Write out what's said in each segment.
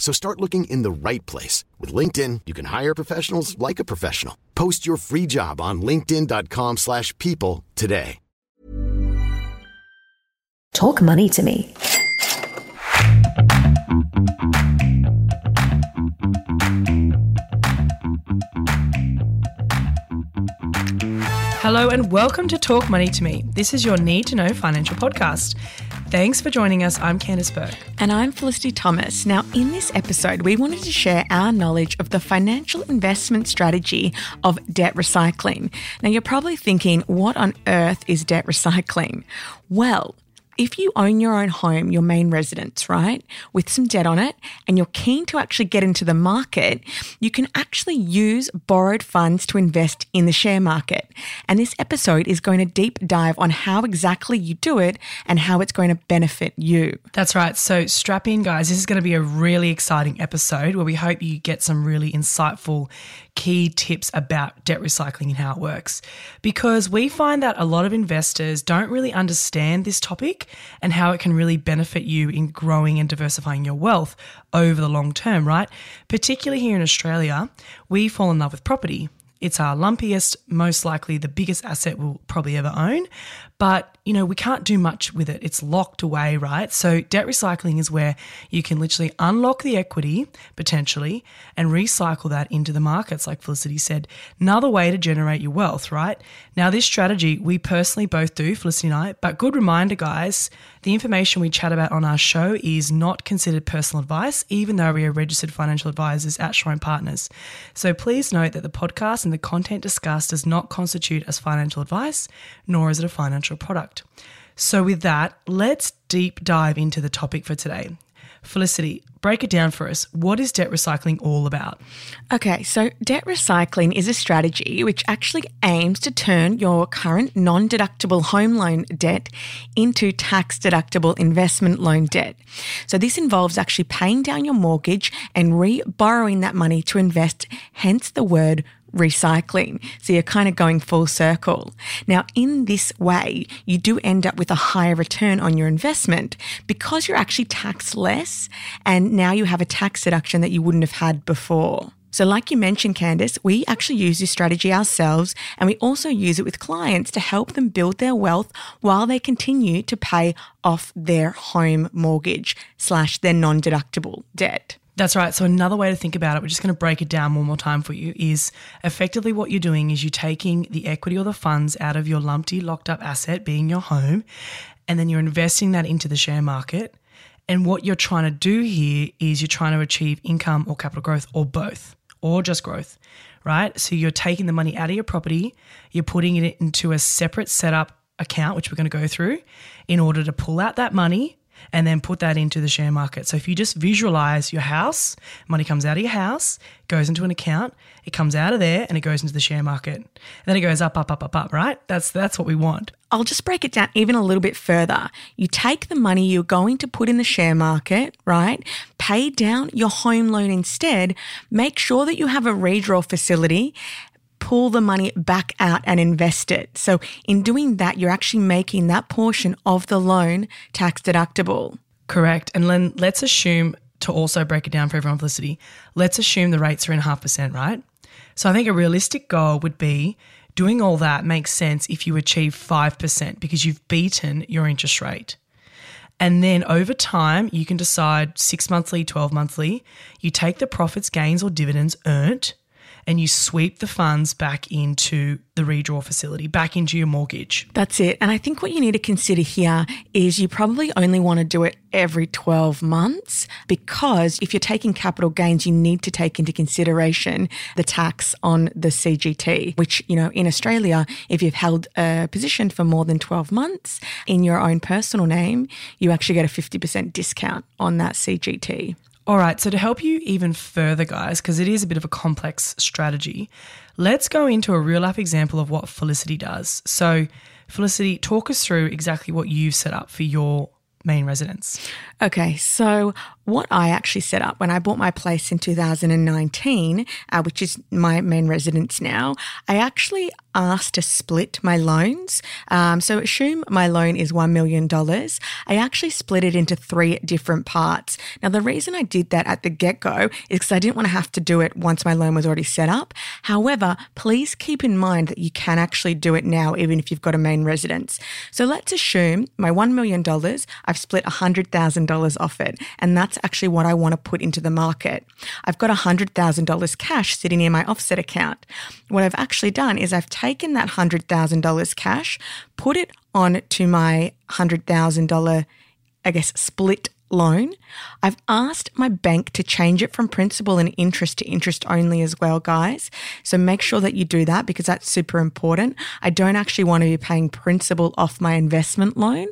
So start looking in the right place. With LinkedIn, you can hire professionals like a professional. Post your free job on linkedin.com slash people today. Talk money to me. Hello and welcome to Talk Money to Me. This is your need to know financial podcast. Thanks for joining us. I'm Candice Burke. And I'm Felicity Thomas. Now, in this episode, we wanted to share our knowledge of the financial investment strategy of debt recycling. Now, you're probably thinking, what on earth is debt recycling? Well, if you own your own home, your main residence, right, with some debt on it, and you're keen to actually get into the market, you can actually use borrowed funds to invest in the share market. And this episode is going to deep dive on how exactly you do it and how it's going to benefit you. That's right. So strap in, guys. This is going to be a really exciting episode where we hope you get some really insightful key tips about debt recycling and how it works. Because we find that a lot of investors don't really understand this topic and how it can really benefit you in growing and diversifying your wealth over the long term, right? Particularly here in Australia, we fall in love with property. It's our lumpiest, most likely the biggest asset we'll probably ever own. But, you know, we can't do much with it. It's locked away, right? So, debt recycling is where you can literally unlock the equity potentially and recycle that into the markets, like Felicity said. Another way to generate your wealth, right? Now, this strategy we personally both do, Felicity and I, but good reminder, guys, the information we chat about on our show is not considered personal advice, even though we are registered financial advisors at and Partners. So, please note that the podcast and the content discussed does not constitute as financial advice, nor is it a financial product. So, with that, let's deep dive into the topic for today. Felicity, break it down for us. What is debt recycling all about? Okay, so debt recycling is a strategy which actually aims to turn your current non deductible home loan debt into tax deductible investment loan debt. So this involves actually paying down your mortgage and re borrowing that money to invest, hence the word recycling. So you're kind of going full circle. Now, in this way, you do end up with a higher return on your investment because you're actually taxed less and now you have a tax deduction that you wouldn't have had before. So, like you mentioned, Candice, we actually use this strategy ourselves and we also use it with clients to help them build their wealth while they continue to pay off their home mortgage slash their non deductible debt. That's right. So another way to think about it, we're just going to break it down one more time for you, is effectively what you're doing is you're taking the equity or the funds out of your lumpy locked up asset, being your home, and then you're investing that into the share market. And what you're trying to do here is you're trying to achieve income or capital growth or both, or just growth, right? So you're taking the money out of your property, you're putting it into a separate setup account, which we're going to go through, in order to pull out that money and then put that into the share market. So if you just visualize your house, money comes out of your house, goes into an account, it comes out of there and it goes into the share market. And then it goes up, up, up, up, up, right? That's that's what we want. I'll just break it down even a little bit further. You take the money you're going to put in the share market, right? Pay down your home loan instead. Make sure that you have a redraw facility pull the money back out and invest it. So in doing that, you're actually making that portion of the loan tax deductible. Correct. And then let's assume to also break it down for everyone, Felicity, let's assume the rates are in half percent, right? So I think a realistic goal would be doing all that makes sense if you achieve 5% because you've beaten your interest rate. And then over time, you can decide six monthly, 12 monthly, you take the profits, gains, or dividends earned and you sweep the funds back into the redraw facility, back into your mortgage. That's it. And I think what you need to consider here is you probably only want to do it every 12 months because if you're taking capital gains, you need to take into consideration the tax on the CGT, which, you know, in Australia, if you've held a position for more than 12 months in your own personal name, you actually get a 50% discount on that CGT. All right, so to help you even further, guys, because it is a bit of a complex strategy, let's go into a real life example of what Felicity does. So, Felicity, talk us through exactly what you've set up for your main residence. Okay, so what I actually set up when I bought my place in 2019, uh, which is my main residence now, I actually asked to split my loans. Um, so assume my loan is $1 million. I actually split it into three different parts. Now, the reason I did that at the get go is because I didn't want to have to do it once my loan was already set up. However, please keep in mind that you can actually do it now, even if you've got a main residence. So let's assume my $1 million, I've split $100,000 off it. And that's actually what I want to put into the market. I've got $100,000 cash sitting in my offset account. What I've actually done is I've taken that $100,000 cash, put it on to my $100,000, I guess, split loan. I've asked my bank to change it from principal and interest to interest only as well, guys. So make sure that you do that because that's super important. I don't actually want to be paying principal off my investment loan.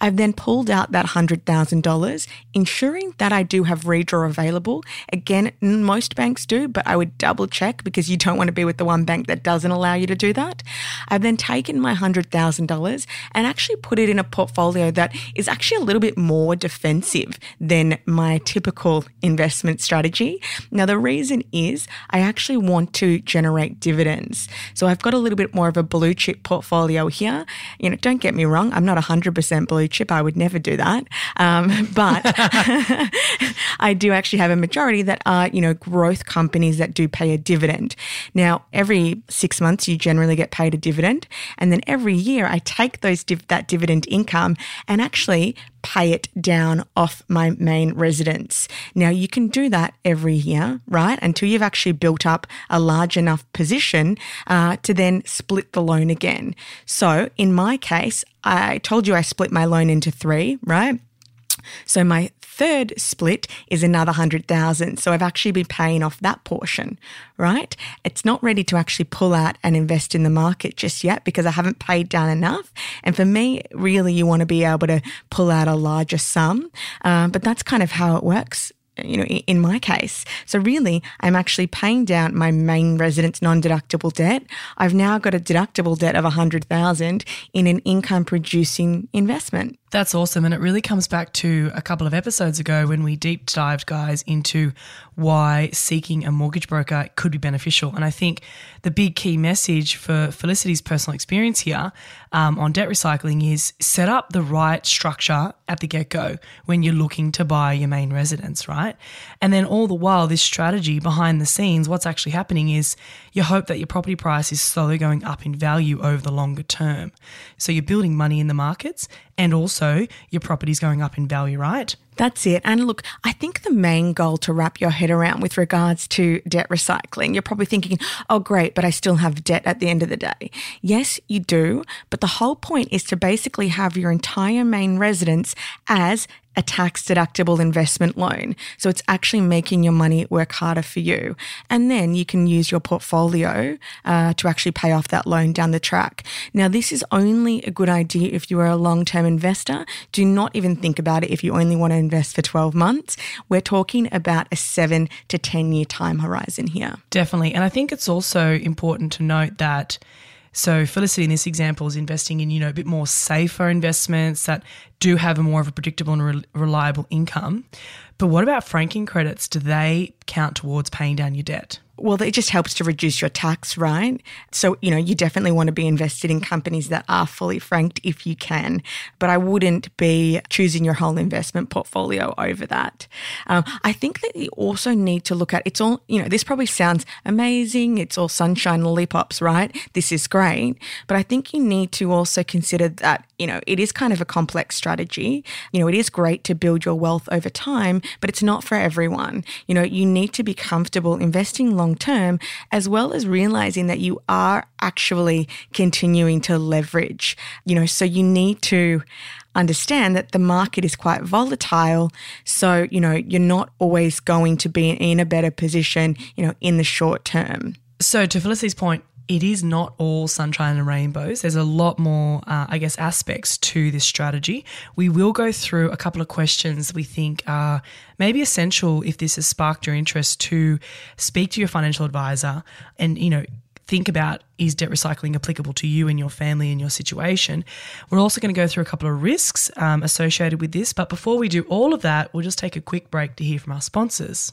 I've then pulled out that $100,000, ensuring that I do have redraw available. Again, most banks do, but I would double check because you don't want to be with the one bank that doesn't allow you to do that. I've then taken my $100,000 and actually put it in a portfolio that is actually a little bit more defensive than my typical investment strategy. Now, the reason is I actually want to generate dividends. So I've got a little bit more of a blue chip portfolio here. You know, don't get me wrong, I'm not 100% blue chip. I would never do that. Um, but I do actually have a majority that are, you know, growth companies that do pay a dividend. Now, every six months, you generally get paid a dividend. And then every year, I take those div- that dividend income and actually pay it down off my main residence. Now, you can do that every year, right? Until you've actually built up a large enough position uh, to then split the loan again. So, in my case, I told you I split my loan into three, right? So my third split is another 100,000. So I've actually been paying off that portion, right? It's not ready to actually pull out and invest in the market just yet because I haven't paid down enough. And for me, really, you want to be able to pull out a larger sum. Um, but that's kind of how it works you know, in my case. So really, I'm actually paying down my main residence non-deductible debt. I've now got a deductible debt of 100,000 in an income producing investment. That's awesome. And it really comes back to a couple of episodes ago when we deep dived, guys, into why seeking a mortgage broker could be beneficial. And I think the big key message for Felicity's personal experience here um, on debt recycling is set up the right structure at the get go when you're looking to buy your main residence, right? And then all the while, this strategy behind the scenes, what's actually happening is you hope that your property price is slowly going up in value over the longer term. So you're building money in the markets and also your property's going up in value, right? That's it. And look, I think the main goal to wrap your head around with regards to debt recycling, you're probably thinking, oh, great, but I still have debt at the end of the day. Yes, you do. But the whole point is to basically have your entire main residence as a tax deductible investment loan. So it's actually making your money work harder for you. And then you can use your portfolio uh, to actually pay off that loan down the track. Now, this is only a good idea if you are a long term investor. Do not even think about it if you only want to invest for 12 months. We're talking about a seven to 10 year time horizon here. Definitely. And I think it's also important to note that so Felicity in this example is investing in, you know, a bit more safer investments that do have a more of a predictable and re- reliable income. But what about franking credits? Do they count towards paying down your debt? Well, it just helps to reduce your tax, right? So, you know, you definitely want to be invested in companies that are fully franked if you can, but I wouldn't be choosing your whole investment portfolio over that. Um, I think that you also need to look at it's all, you know, this probably sounds amazing. It's all sunshine and lollipops, right? This is great. But I think you need to also consider that, you know, it is kind of a complex strategy. You know, it is great to build your wealth over time, but it's not for everyone. You know, you need to be comfortable investing long term, as well as realizing that you are actually continuing to leverage. You know, so you need to understand that the market is quite volatile. So, you know, you're not always going to be in a better position, you know, in the short term. So, to Felicity's point, it is not all sunshine and rainbows. There's a lot more, uh, I guess, aspects to this strategy. We will go through a couple of questions we think are maybe essential if this has sparked your interest to speak to your financial advisor and, you know, think about is debt recycling applicable to you and your family and your situation. We're also going to go through a couple of risks um, associated with this. But before we do all of that, we'll just take a quick break to hear from our sponsors.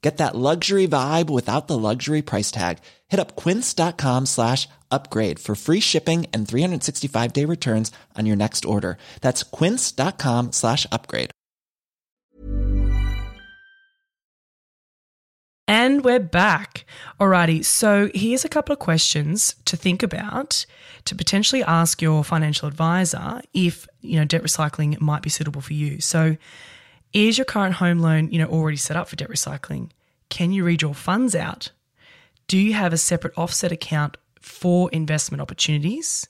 Get that luxury vibe without the luxury price tag. Hit up quince.com slash upgrade for free shipping and 365 day returns on your next order. That's quince.com slash upgrade. And we're back. Alrighty, so here's a couple of questions to think about to potentially ask your financial advisor if, you know, debt recycling might be suitable for you. So is your current home loan, you know, already set up for debt recycling? Can you redraw funds out? Do you have a separate offset account for investment opportunities?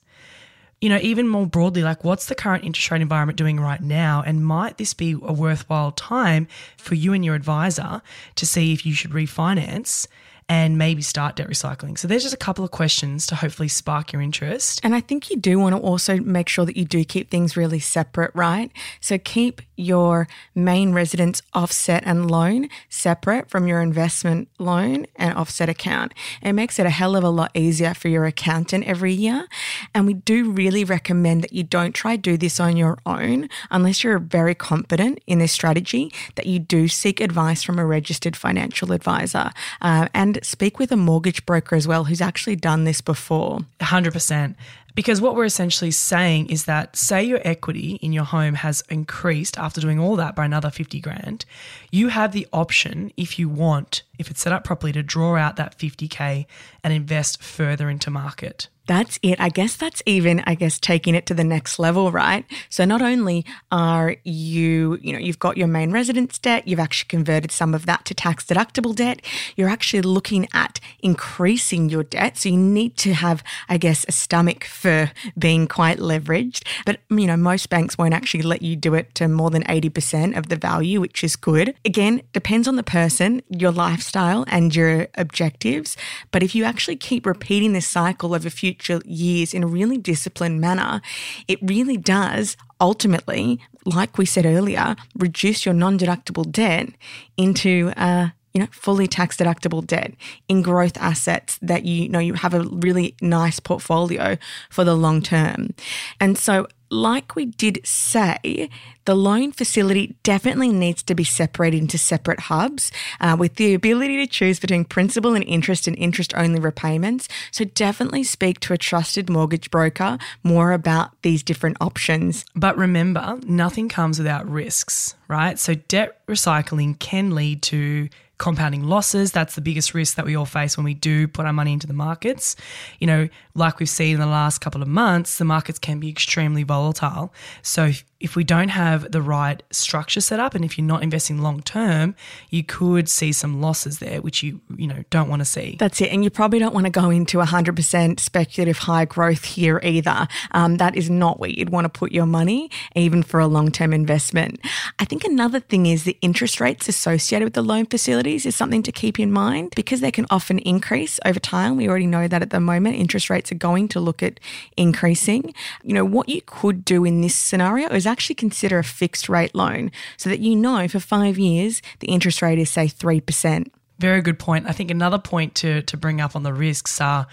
You know, even more broadly, like what's the current interest rate environment doing right now? And might this be a worthwhile time for you and your advisor to see if you should refinance and maybe start debt recycling? So there's just a couple of questions to hopefully spark your interest. And I think you do want to also make sure that you do keep things really separate, right? So keep your main residence offset and loan separate from your investment loan and offset account. It makes it a hell of a lot easier for your accountant every year. And we do really recommend that you don't try do this on your own unless you're very confident in this strategy, that you do seek advice from a registered financial advisor uh, and speak with a mortgage broker as well who's actually done this before. 100%. Because what we're essentially saying is that, say your equity in your home has increased after doing all that by another 50 grand, you have the option, if you want, if it's set up properly, to draw out that 50K and invest further into market. That's it. I guess that's even, I guess, taking it to the next level, right? So not only are you, you know, you've got your main residence debt, you've actually converted some of that to tax deductible debt, you're actually looking at increasing your debt. So you need to have, I guess, a stomach for being quite leveraged. But, you know, most banks won't actually let you do it to more than 80% of the value, which is good. Again, depends on the person, your lifestyle, and your objectives. But if you actually keep repeating this cycle over future years in a really disciplined manner, it really does ultimately, like we said earlier, reduce your non deductible debt into a you know, fully tax deductible debt in growth assets that you know you have a really nice portfolio for the long term. And so like we did say, the loan facility definitely needs to be separated into separate hubs uh, with the ability to choose between principal and interest and interest only repayments. So definitely speak to a trusted mortgage broker more about these different options. But remember, nothing comes without risks, right? So debt recycling can lead to compounding losses. That's the biggest risk that we all face when we do put our money into the markets. You know, like we've seen in the last couple of months, the markets can be extremely volatile. So if, if we don't have the right structure set up and if you're not investing long term, you could see some losses there, which you, you know, don't want to see. That's it. And you probably don't want to go into 100% speculative high growth here either. Um, that is not where you'd want to put your money, even for a long term investment. I think another thing is the interest rates associated with the loan is something to keep in mind because they can often increase over time. We already know that at the moment, interest rates are going to look at increasing. You know, what you could do in this scenario is actually consider a fixed rate loan so that you know for five years the interest rate is, say, 3%. Very good point. I think another point to, to bring up on the risks are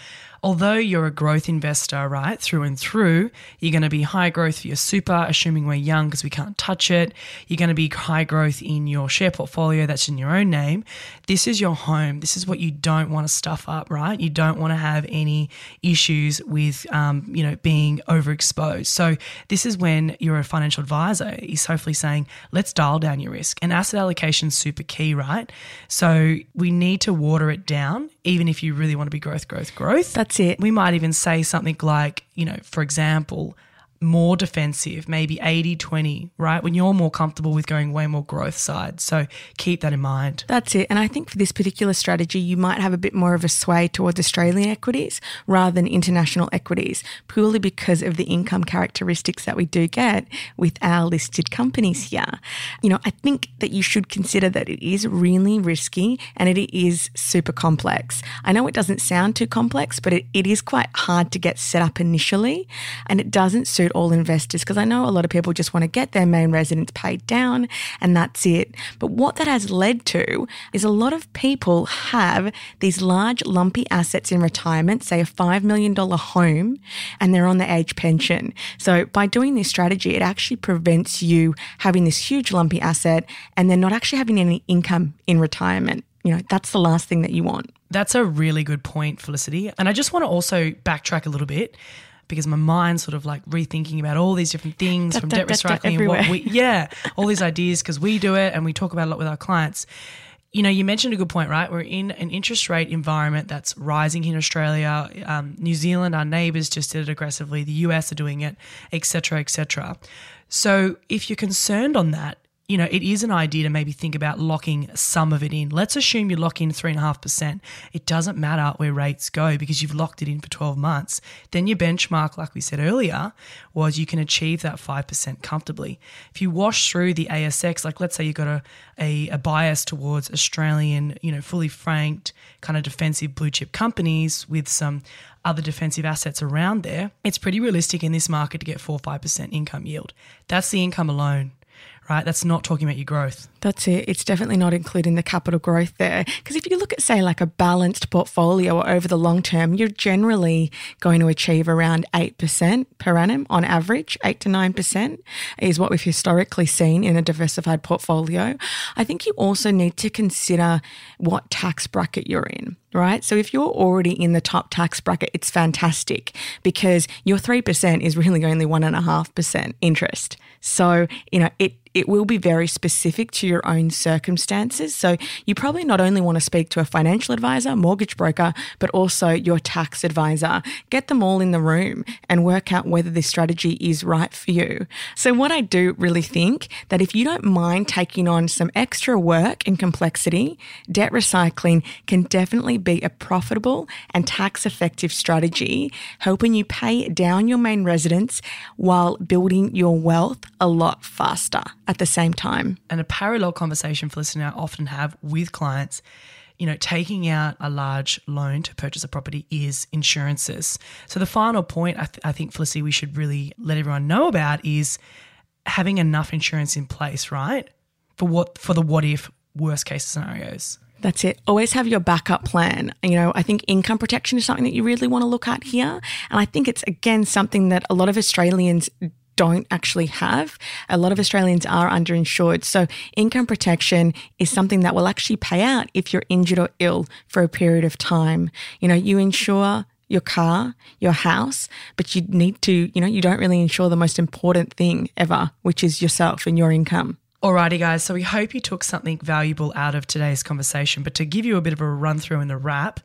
although you're a growth investor, right, through and through, you're going to be high growth for your super, assuming we're young because we can't touch it. You're going to be high growth in your share portfolio that's in your own name. This is your home. This is what you don't want to stuff up, right? You don't want to have any issues with, um, you know, being overexposed. So this is when you're a financial advisor is hopefully saying, let's dial down your risk. And asset allocation is super key, right? So we need to water it down, even if you really want to be growth, growth, growth. That's it. We might even say something like, you know, for example, more defensive, maybe 80 20, right? When you're more comfortable with going way more growth side. So keep that in mind. That's it. And I think for this particular strategy, you might have a bit more of a sway towards Australian equities rather than international equities, purely because of the income characteristics that we do get with our listed companies here. You know, I think that you should consider that it is really risky and it is super complex. I know it doesn't sound too complex, but it, it is quite hard to get set up initially and it doesn't suit all investors because I know a lot of people just want to get their main residence paid down and that's it. But what that has led to is a lot of people have these large lumpy assets in retirement, say a $5 million home, and they're on the age pension. So by doing this strategy, it actually prevents you having this huge lumpy asset and then not actually having any income in retirement. You know, that's the last thing that you want. That's a really good point, Felicity. And I just want to also backtrack a little bit because my mind's sort of like rethinking about all these different things from debt recycling and what we, yeah, all these ideas because we do it and we talk about a lot with our clients. You know, you mentioned a good point, right? We're in an interest rate environment that's rising in Australia. Um, New Zealand, our neighbours, just did it aggressively. The US are doing it, etc., etc. So, if you're concerned on that, you know, it is an idea to maybe think about locking some of it in. Let's assume you lock in 3.5%. It doesn't matter where rates go because you've locked it in for 12 months. Then your benchmark, like we said earlier, was you can achieve that 5% comfortably. If you wash through the ASX, like let's say you've got a, a, a bias towards Australian, you know, fully franked, kind of defensive blue chip companies with some other defensive assets around there, it's pretty realistic in this market to get 4 5% income yield. That's the income alone right? That's not talking about your growth. That's it. It's definitely not including the capital growth there. Because if you look at, say, like a balanced portfolio over the long term, you're generally going to achieve around 8% per annum on average. 8 to 9% is what we've historically seen in a diversified portfolio. I think you also need to consider what tax bracket you're in right? So if you're already in the top tax bracket, it's fantastic because your 3% is really only 1.5% interest. So, you know, it it will be very specific to your own circumstances. So you probably not only want to speak to a financial advisor, mortgage broker, but also your tax advisor. Get them all in the room and work out whether this strategy is right for you. So what I do really think that if you don't mind taking on some extra work and complexity, debt recycling can definitely be a profitable and tax effective strategy, helping you pay down your main residence while building your wealth a lot faster at the same time. And a parallel conversation Felicity and I often have with clients, you know, taking out a large loan to purchase a property is insurances. So the final point I, th- I think, Felicity, we should really let everyone know about is having enough insurance in place, right? For what for the what if worst case scenarios. That's it. Always have your backup plan. You know, I think income protection is something that you really want to look at here. And I think it's again something that a lot of Australians don't actually have. A lot of Australians are underinsured. So income protection is something that will actually pay out if you're injured or ill for a period of time. You know, you insure your car, your house, but you need to, you know, you don't really insure the most important thing ever, which is yourself and your income. Alrighty, guys. So we hope you took something valuable out of today's conversation. But to give you a bit of a run through and the wrap,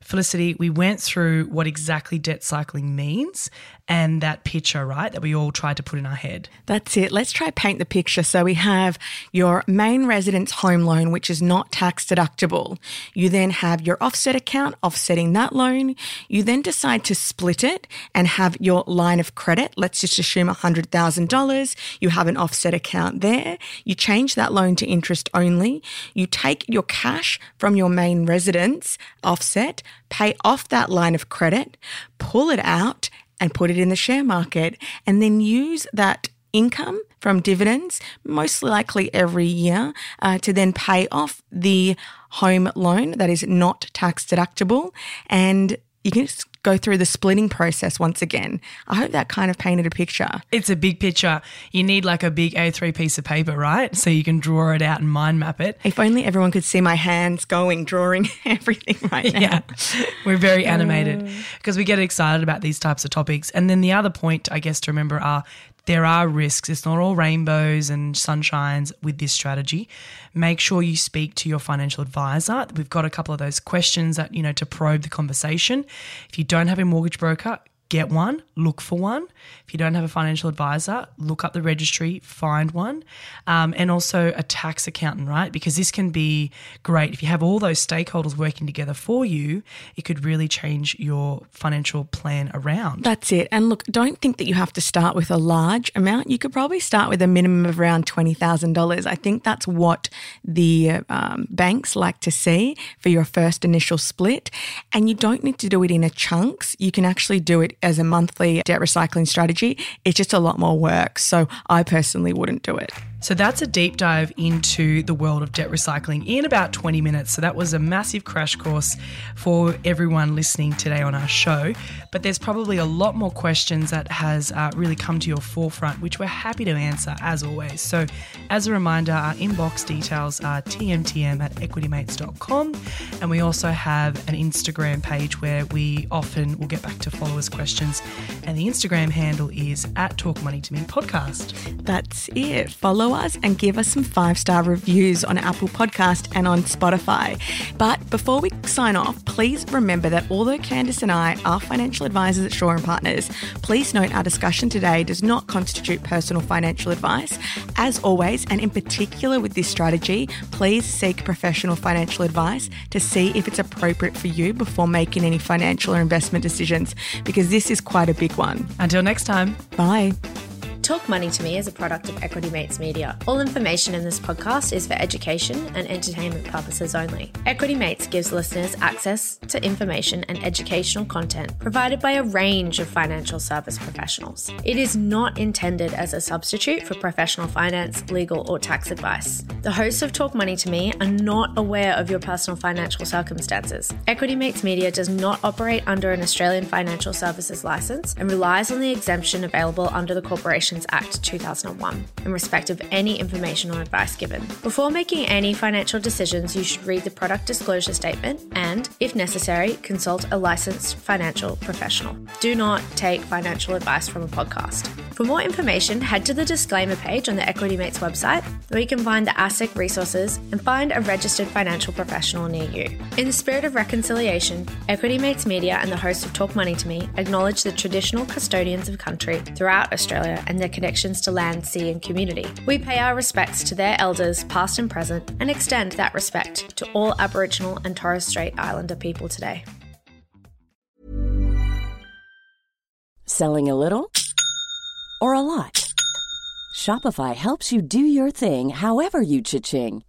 Felicity, we went through what exactly debt cycling means and that picture, right, that we all tried to put in our head. That's it. Let's try paint the picture. So we have your main residence home loan, which is not tax deductible. You then have your offset account offsetting that loan. You then decide to split it and have your line of credit. Let's just assume $100,000. You have an offset account there. You change that loan to interest only. You take your cash from your main residence offset, pay off that line of credit, pull it out and put it in the share market and then use that income from dividends, most likely every year, uh, to then pay off the home loan that is not tax deductible. And you can go through the splitting process once again. I hope that kind of painted a picture. It's a big picture. You need like a big A3 piece of paper, right? So you can draw it out and mind map it. If only everyone could see my hands going, drawing everything right now. Yeah. We're very uh. animated because we get excited about these types of topics. And then the other point, I guess, to remember are there are risks. It's not all rainbows and sunshines with this strategy. Make sure you speak to your financial advisor. We've got a couple of those questions that, you know, to probe the conversation. If you don't have a mortgage broker, get one, look for one. If you don't have a financial advisor, look up the registry, find one, um, and also a tax accountant, right? Because this can be great. If you have all those stakeholders working together for you, it could really change your financial plan around. That's it. And look, don't think that you have to start with a large amount. You could probably start with a minimum of around $20,000. I think that's what the um, banks like to see for your first initial split. And you don't need to do it in a chunks. You can actually do it as a monthly debt recycling strategy. It's just a lot more work. So I personally wouldn't do it. So that's a deep dive into the world of debt recycling in about 20 minutes. So that was a massive crash course for everyone listening today on our show. But there's probably a lot more questions that has uh, really come to your forefront, which we're happy to answer as always. So as a reminder, our inbox details are tmtm at equitymates.com. And we also have an Instagram page where we often will get back to followers' questions. And the Instagram handle is at Talk Money to Me podcast. That's it. Follow us and give us some five star reviews on Apple Podcast and on Spotify. But before we sign off, please remember that although Candice and I are financial advisors at Shaw and Partners, please note our discussion today does not constitute personal financial advice. As always, and in particular with this strategy, please seek professional financial advice to see if it's appropriate for you before making any financial or investment decisions, because this is quite a big one. Until next time. Bye. Talk Money to Me is a product of Equity Mates Media. All information in this podcast is for education and entertainment purposes only. Equity Mates gives listeners access to information and educational content provided by a range of financial service professionals. It is not intended as a substitute for professional finance, legal, or tax advice. The hosts of Talk Money to Me are not aware of your personal financial circumstances. Equity Mates Media does not operate under an Australian financial services license and relies on the exemption available under the Act 2001 in respect of any information or advice given. Before making any financial decisions, you should read the product disclosure statement and, if necessary, consult a licensed financial professional. Do not take financial advice from a podcast. For more information, head to the disclaimer page on the Equity Mates website, where you can find the ASIC resources and find a registered financial professional near you. In the spirit of reconciliation, Equity Mates Media and the host of Talk Money to Me acknowledge the traditional custodians of country throughout Australia and their connections to land, sea, and community. We pay our respects to their elders, past and present, and extend that respect to all Aboriginal and Torres Strait Islander people today. Selling a little or a lot? Shopify helps you do your thing however you cha-ching.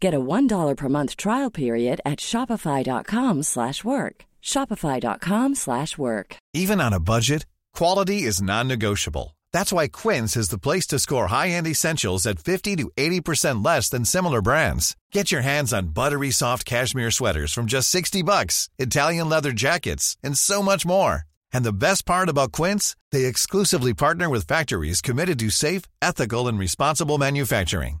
Get a $1 per month trial period at shopify.com/work. shopify.com/work. Even on a budget, quality is non-negotiable. That's why Quince is the place to score high-end essentials at 50 to 80% less than similar brands. Get your hands on buttery soft cashmere sweaters from just 60 bucks, Italian leather jackets, and so much more. And the best part about Quince, they exclusively partner with factories committed to safe, ethical, and responsible manufacturing.